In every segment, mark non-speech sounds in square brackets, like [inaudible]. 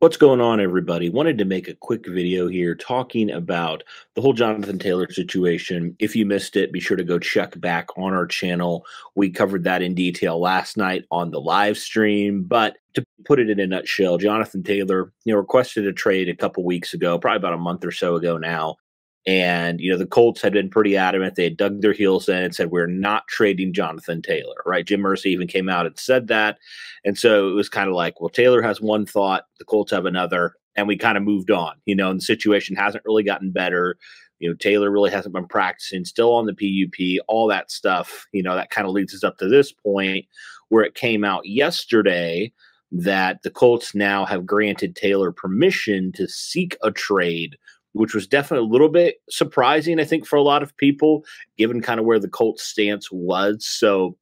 What's going on, everybody? Wanted to make a quick video here talking about the whole Jonathan Taylor situation. If you missed it, be sure to go check back on our channel. We covered that in detail last night on the live stream. But to put it in a nutshell, Jonathan Taylor, you know, requested a trade a couple weeks ago, probably about a month or so ago now. And, you know, the Colts had been pretty adamant. They had dug their heels in and said, we're not trading Jonathan Taylor, right? Jim Irsay even came out and said that. And so it was kind of like, well, Taylor has one thought, the Colts have another. And we kind of moved on, you know, and the situation hasn't really gotten better. You know, Taylor really hasn't been practicing, still on the PUP, all that stuff. You know, that kind of leads us up to this point where it came out yesterday that the Colts now have granted Taylor permission to seek a trade which was definitely a little bit surprising, I think, for a lot of people, given kind of where the Colts stance was. So,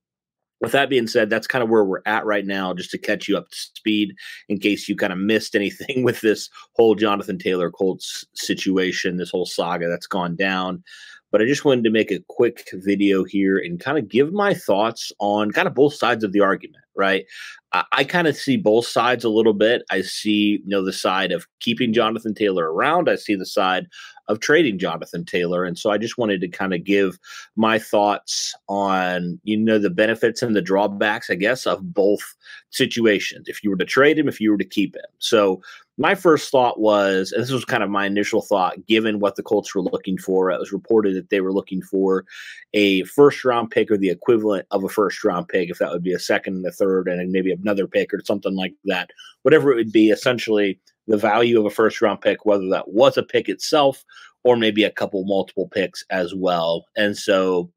with that being said, that's kind of where we're at right now, just to catch you up to speed in case you kind of missed anything [laughs] with this whole Jonathan Taylor Colts situation, this whole saga that's gone down. But I just wanted to make a quick video here and kind of give my thoughts on kind of both sides of the argument, right? I, I kind of see both sides a little bit. I see, you know, the side of keeping Jonathan Taylor around. I see the side of trading Jonathan Taylor. And so I just wanted to kind of give my thoughts on, you know, the benefits and the drawbacks, I guess, of both situations. If you were to trade him, if you were to keep him. So my first thought was, and this was kind of my initial thought, given what the Colts were looking for, it was reported that they were looking for a first round pick or the equivalent of a first round pick, if that would be a second and a third, and maybe another pick or something like that. Whatever it would be, essentially the value of a first round pick, whether that was a pick itself or maybe a couple multiple picks as well. And so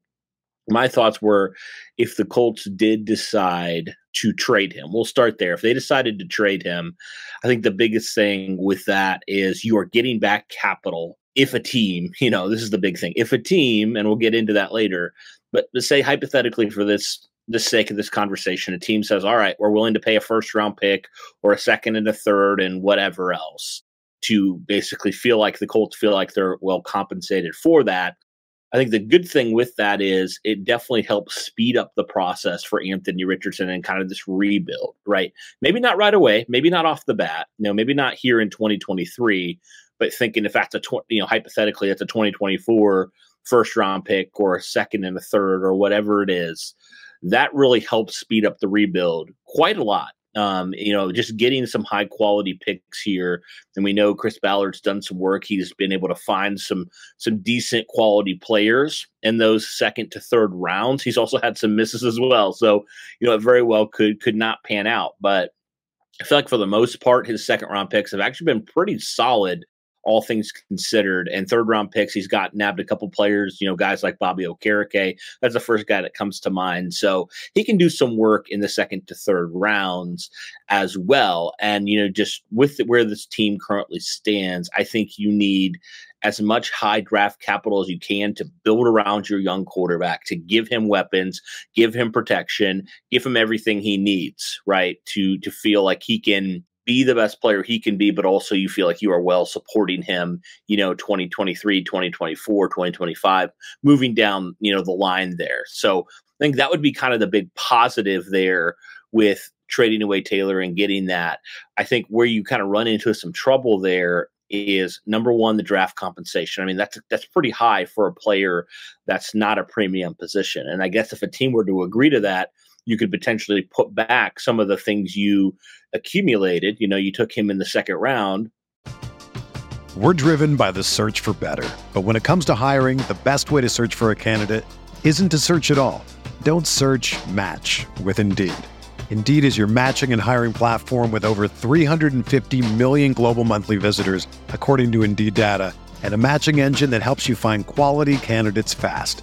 my thoughts were if the Colts did decide to trade him, we'll start there. If they decided to trade him, I think the biggest thing with that is you are getting back capital. If a team, [laughs] you know, this is the big thing. If a team, and we'll get into that later, but to say hypothetically for this the sake of this conversation, a team says, "All right, we're willing to pay a first round pick or a second and a third and whatever else to basically feel like the Colts feel like they're well compensated for that." I think the good thing with that is it definitely helps speed up the process for Anthony Richardson and kind of this rebuild, right? Maybe not right away, maybe not off the bat, you know, maybe not here in 2023, but thinking if that's a tw- you know hypothetically that's a 2024 first round pick or a second and a third or whatever it is, that really helps speed up the rebuild quite a lot um, you know, just getting some high quality picks here. And we know Chris Ballard's done some work. He's been able to find some some decent quality players in those second to third rounds. He's also had some misses as well. So, you know, it very well could could not pan out. But I feel like for the most part, his second round picks have actually been pretty solid all things considered. And third round picks, he's got nabbed a couple players, you know, guys like Bobby Okereke. That's the first guy that comes to mind. So he can do some work in the second to third rounds as well. And, you know, just with where this team currently stands, I think you need as much high draft capital as you can to build around your young quarterback, to give him weapons, give him protection, give him everything he needs, right? To to feel like he can be the best player he can be, but also you feel like you are well supporting him, you know, 2023, 2024, 2025, moving down, you know, the line there. So I think that would be kind of the big positive there with trading away Taylor and getting that. I think where you kind of run into some trouble there is number one the draft compensation. I mean that's that's pretty high for a player that's not a premium position. And I guess if a team were to agree to that, you could potentially put back some of the things you accumulated. You know, you took him in the second round. We're driven by the search for better. But when it comes to hiring, the best way to search for a candidate isn't to search at all. Don't search match with Indeed. Indeed is your matching and hiring platform with over 350 million global monthly visitors, according to Indeed data, and a matching engine that helps you find quality candidates fast.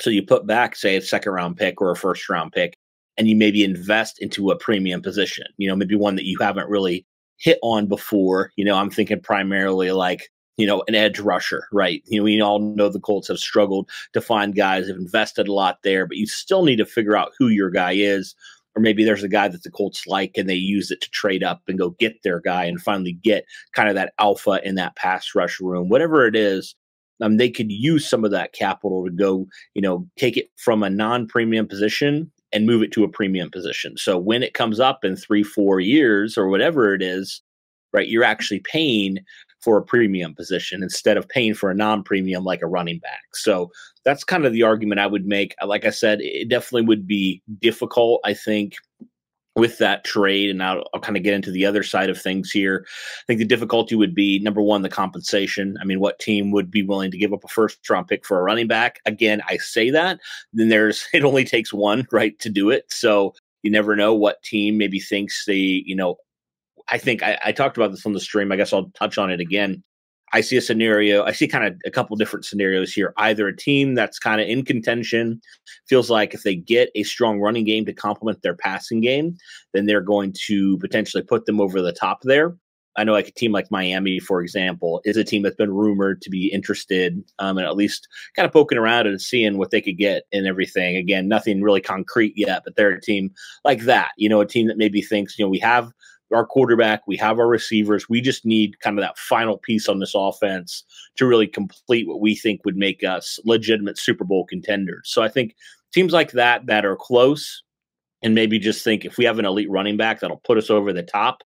So you put back, say, a second round pick or a first round pick, and you maybe invest into a premium position, you know, maybe one that you haven't really hit on before. You know, I'm thinking primarily like, you know, an edge rusher, right? You know, we all know the Colts have struggled to find guys, have invested a lot there, but you still need to figure out who your guy is. Or maybe there's a guy that the Colts like and they use it to trade up and go get their guy and finally get kind of that alpha in that pass rush room. Whatever it is, um, they could use some of that capital to go, you know, take it from a non-premium position and move it to a premium position. So when it comes up in three, four years or whatever it is, right, you're actually paying for a premium position instead of paying for a non-premium like a running back. So that's kind of the argument I would make. Like I said, it definitely would be difficult, I think, with that trade, and I'll, I'll kind of get into the other side of things here. I think the difficulty would be number one, the compensation. I mean, what team would be willing to give up a first round pick for a running back? Again, I say that, then there's [laughs] it only takes one, right, to do it. So you never know what team maybe thinks they, you know, I think I, I talked about this on the stream. I guess I'll touch on it again. I see a scenario. I see kind of a couple different scenarios here. Either a team that's kind of in contention feels like if they get a strong running game to complement their passing game, then they're going to potentially put them over the top there. I know like a team like Miami, for example, is a team that's been rumored to be interested um, and at least kind of poking around and seeing what they could get and everything. Again, nothing really concrete yet, but they're a team like that. You know, a team that maybe thinks, you know, we have our quarterback, we have our receivers. We just need kind of that final piece on this offense to really complete what we think would make us legitimate Super Bowl contenders. So I think teams like that that are close and maybe just think if we have an elite running back that'll put us over the top,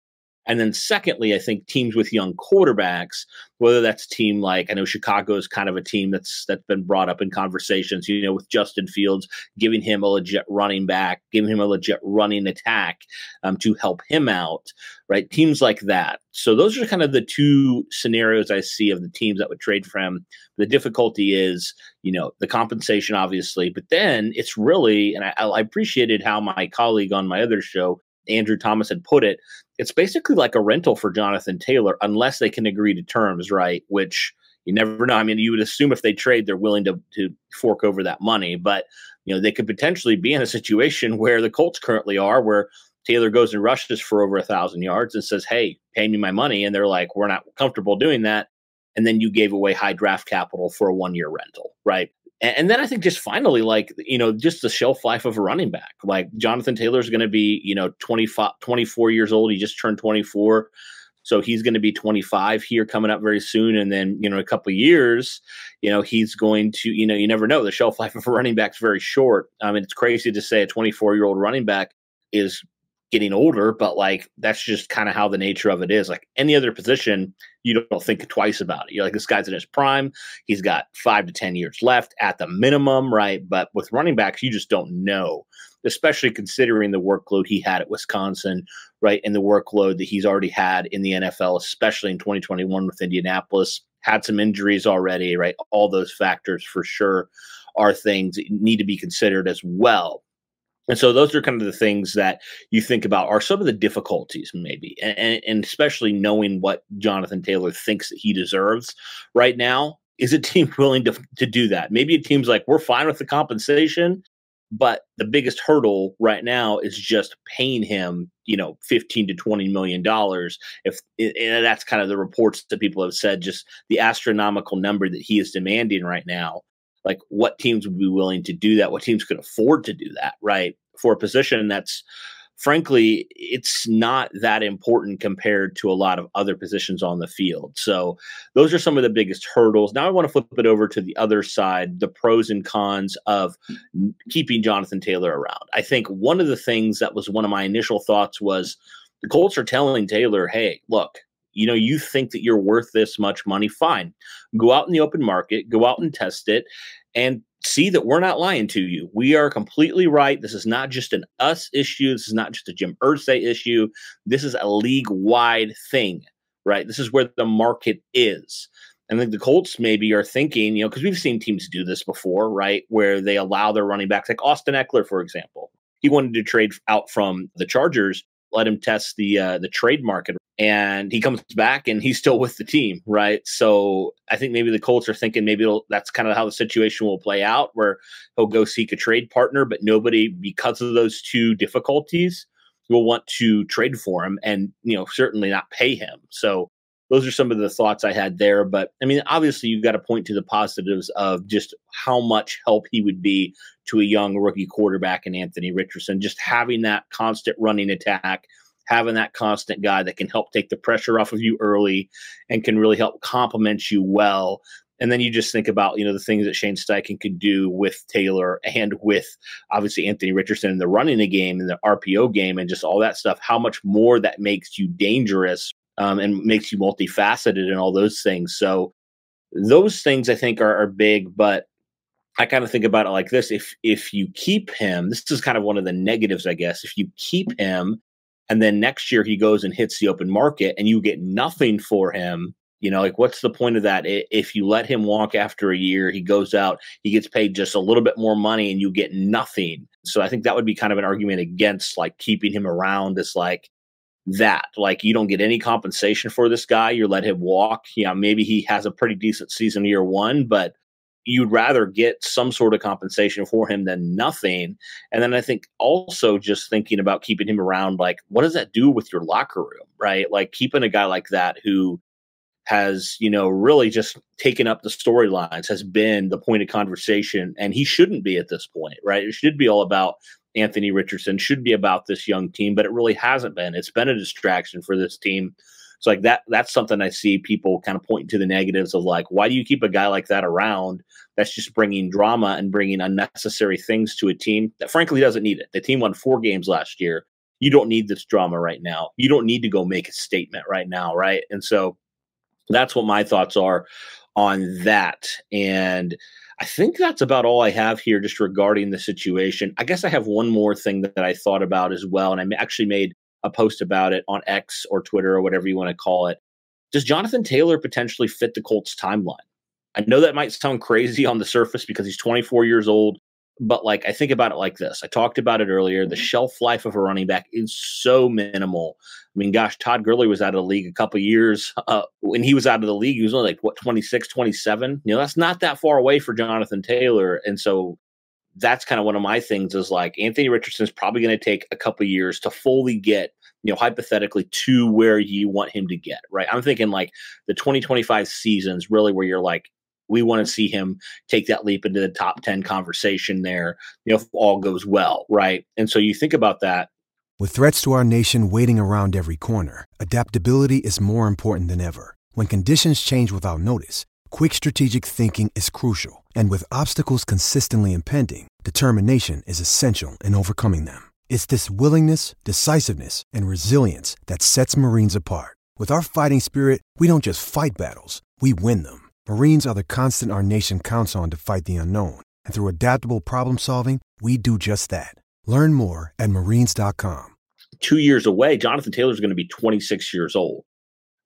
and then secondly, I think teams with young quarterbacks, whether that's team like I know Chicago is kind of a team that's that's been brought up in conversations, you know, with Justin Fields, giving him a legit running back, giving him a legit running attack um, to help him out, right? Teams like that. So those are kind of the two scenarios I see of the teams that would trade for him. The difficulty is, you know, the compensation, obviously, but then it's really, and I, I appreciated how my colleague on my other show Andrew Thomas had put it, it's basically like a rental for Jonathan Taylor unless they can agree to terms, right? Which you never know. I mean, you would assume if they trade, they're willing to to fork over that money, but you know they could potentially be in a situation [laughs] where the Colts currently are, where Taylor goes and rushes for over a thousand yards and says, "Hey, pay me my money," and they're like, "We're not comfortable doing that." And then you gave away high draft capital for a one year rental, right? And, then I think just finally, like, you know, just the shelf life of a running back. Like Jonathan Taylor is going to be, you know, 25, 24 years old. He just turned 24. So he's going to be 25 here coming up very soon. And then, you know, a couple years, you know, he's going to, you know, you never know. The shelf life of a running back is very short. I mean, it's crazy to say a 24 year old running back is getting older, but like that's just kind of how the nature of it is. Like any other position, you don't think twice about it. You're like, this guy's in his prime. He's got five to 10 years left at the minimum, right? But with running backs, you just don't know. especially considering the workload he had at Wisconsin, right? And the workload that he's already had in the NFL, especially in 2021 with Indianapolis. Had some injuries already, right? All those factors for sure are things that need to be considered as well. And so those are kind of the things that you think about are some of the difficulties, maybe, and, and, especially knowing what Jonathan Taylor thinks that he deserves right now. Is a [laughs] team willing to, to do that? Maybe a team's like, we're fine with the compensation, but the biggest hurdle right now is just paying him, you know, 15 to 20 million dollars. If and that's kind of the reports that people have said, just the astronomical number that he is demanding right now like what teams would be willing to do that what teams could afford to do that right? For a position that's frankly it's not that important compared to a lot of other positions on the field. So those are some of the biggest hurdles. Now i want to flip it over to the other side the pros and cons of keeping jonathan taylor around. I think one of the things that was one of my initial thoughts was the colts are telling taylor hey look you know you think that you're worth this much money fine. Go out in the open market go out and test it and see that we're not lying to you. We are completely right. This is not just an us issue. This is not just a jim irsay issue. This is a league wide thing right? This is where the market is. And think the Colts maybe are thinking, you know, because we've seen teams do this before, right? Where they allow their running backs, like Austin Ekeler, for example. He wanted to trade out from the Chargers, let him test the uh, the trade market and he comes back and he's still with the team, right? So I think maybe the Colts are thinking maybe that's kind of how the situation will play out, where he'll go seek a trade partner, but nobody, because of those two difficulties, will want to trade for him, and you know certainly not pay him. So those are some of the thoughts I had there. But I mean, obviously, you've got to point to the positives of just how much help he would be to a young rookie quarterback in Anthony Richardson, just having that constant running attack having that constant guy that can help take the pressure off of you early and can really help complement you well. And then you just think about, you know, the things that Shane Steichen could do with Taylor and with obviously Anthony Richardson in the running the game and the RPO game and just all that stuff, how much more that makes you dangerous um, and makes you multifaceted and all those things. So those things I think are, are big, but I kind of think about it like this: if if you keep him, this is kind of one of the negatives, I guess. If you keep him, and then next year he goes and hits the open market and you get nothing for him you know like what's the point of that if you let him walk after a year he goes out he gets paid just a little bit more money and you get nothing so i think that would be kind of an argument against like keeping him around as like that like you don't get any compensation for this guy you let him walk yeah maybe he has a pretty decent season year one but you'd rather get some sort of compensation for him than nothing. And then I think also just thinking about keeping him around, like, what does that do with your locker room, right? Like keeping a guy like that who has, you know, really just taken up the storylines, has been the point of conversation, and he shouldn't be at this point, right? It should be all about Anthony Richardson, should be about this young team, but it really hasn't been. It's been a distraction for this team so like that that's something I see people kind of pointing to the negatives of like why do you keep a guy like that around that's just bringing drama and bringing unnecessary things to a team that frankly doesn't need it. The team won 4 games last year. You don't need this drama right now. You don't need to go make a statement right now, right? And so that's what my thoughts are on that and I think that's about all I have here just regarding the situation. I guess I have one more thing that, I thought about as well. And I actually made a post about it on X or Twitter or whatever you want to call it. Does Jonathan Taylor potentially fit the Colts timeline? I know that might sound crazy on the surface because he's 24 years old, but like I think about it like this. I talked about it earlier. The shelf life of a running back is so minimal. I mean, gosh, Todd Gurley was out of the league a couple years. Uh, when he was out of the league, he was only like what 26, 27. You know, that's not that far away for Jonathan Taylor. And so that's kind of one of my things is like Anthony Richardson is probably going to take a couple years to fully get, you know, hypothetically to where you want him to get, right? I'm thinking like the 2025 seasons really where you're like, we want to see him take that leap into the top 10 conversation there, you know, if all goes well, right? And so you think about that. With threats to our nation waiting around every corner, adaptability is more important than ever. When conditions change without notice, quick strategic thinking is crucial. And with obstacles consistently impending, determination is essential in overcoming them. It's this willingness, decisiveness, and resilience that sets Marines apart. With our fighting spirit, we don't just fight battles, we win them. Marines are the constant our nation counts on to fight the unknown. And through adaptable problem solving, we do just that. Learn more at marines.com. Two years away, Jonathan Taylor is going to be 26 years old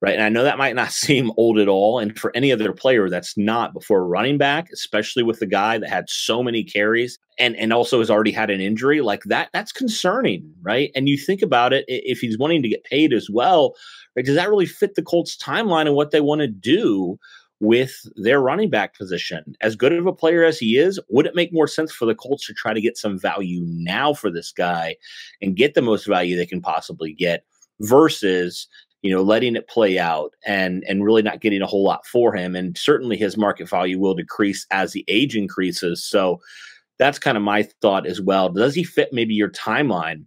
right? And I know that might not [laughs] seem old at all. And for any other player, that's not. Before running back, especially with the guy that had so many carries and and also has already had an injury, like that, that's concerning, right? And you think about it, if he's wanting to get paid as well, right? Does that really fit the Colts' timeline and what they want to do? With their running back position, as good of a player as he is, would it make more sense for the Colts to try to get some value now for this guy and get the most value they can possibly get versus you know, letting it play out and and really not getting a whole lot for him. And certainly his market value will decrease as the age increases. So that's kind of my thought as well. Does he fit maybe your timeline?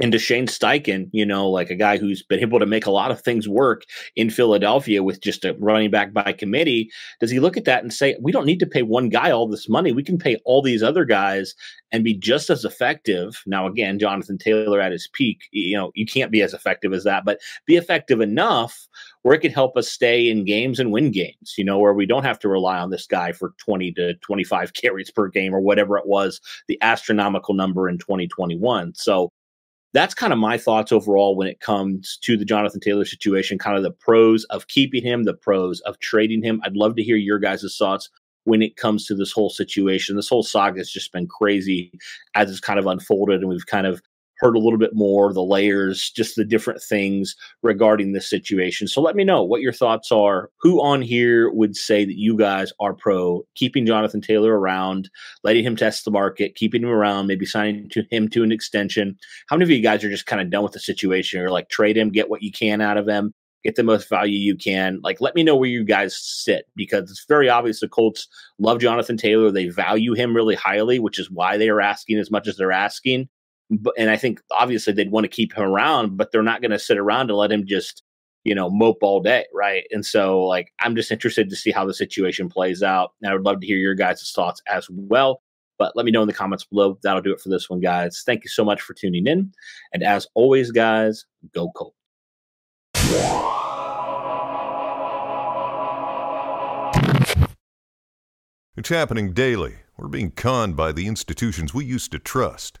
And to Shane Steichen, you know, like a guy who's been able to make a lot of things work in Philadelphia with just a running back by committee, does he look at that and say, we don't need to pay one guy all this money. We can pay all these other guys and be just as effective. Now, again, Jonathan Taylor at his peak, you know, you can't be as effective as that, but be effective enough where it could help us stay in games and win games, you know, where we don't have to rely on this guy for 20 to 25 [laughs] carries per game or whatever it was, the astronomical number in 2021. So, that's kind of my thoughts overall when it comes to the Jonathan Taylor situation, kind of the pros of keeping him, the pros of trading him. I'd love to hear your guys' thoughts when it comes to this whole situation. This whole saga has just been crazy as it's kind of unfolded, and we've kind of heard a little bit more the layers, just the different things regarding this situation. So let me know what your thoughts are. Who on here would say that you guys are pro keeping Jonathan Taylor around, letting him test the market, keeping him around, maybe signing to him to an extension? How many of you guys are just kind of done with the situation or like trade him, get what you can out of him? Get the most value you can. Like, let me know where you guys sit because it's very obvious the Colts love Jonathan Taylor. They value him really highly, which is why they are asking as much as they're asking and I think obviously they'd want to keep him around, but they're not going to sit around and let him just, you know, mope all day, right? And so, like, I'm just interested to see how the situation plays out, and I would love to hear your guys' thoughts as well. But let me know in the comments below. That'll do it for this one, guys. Thank you so much for tuning in, and as always, guys, go Colts. It's happening daily. We're being conned by the institutions we used to trust.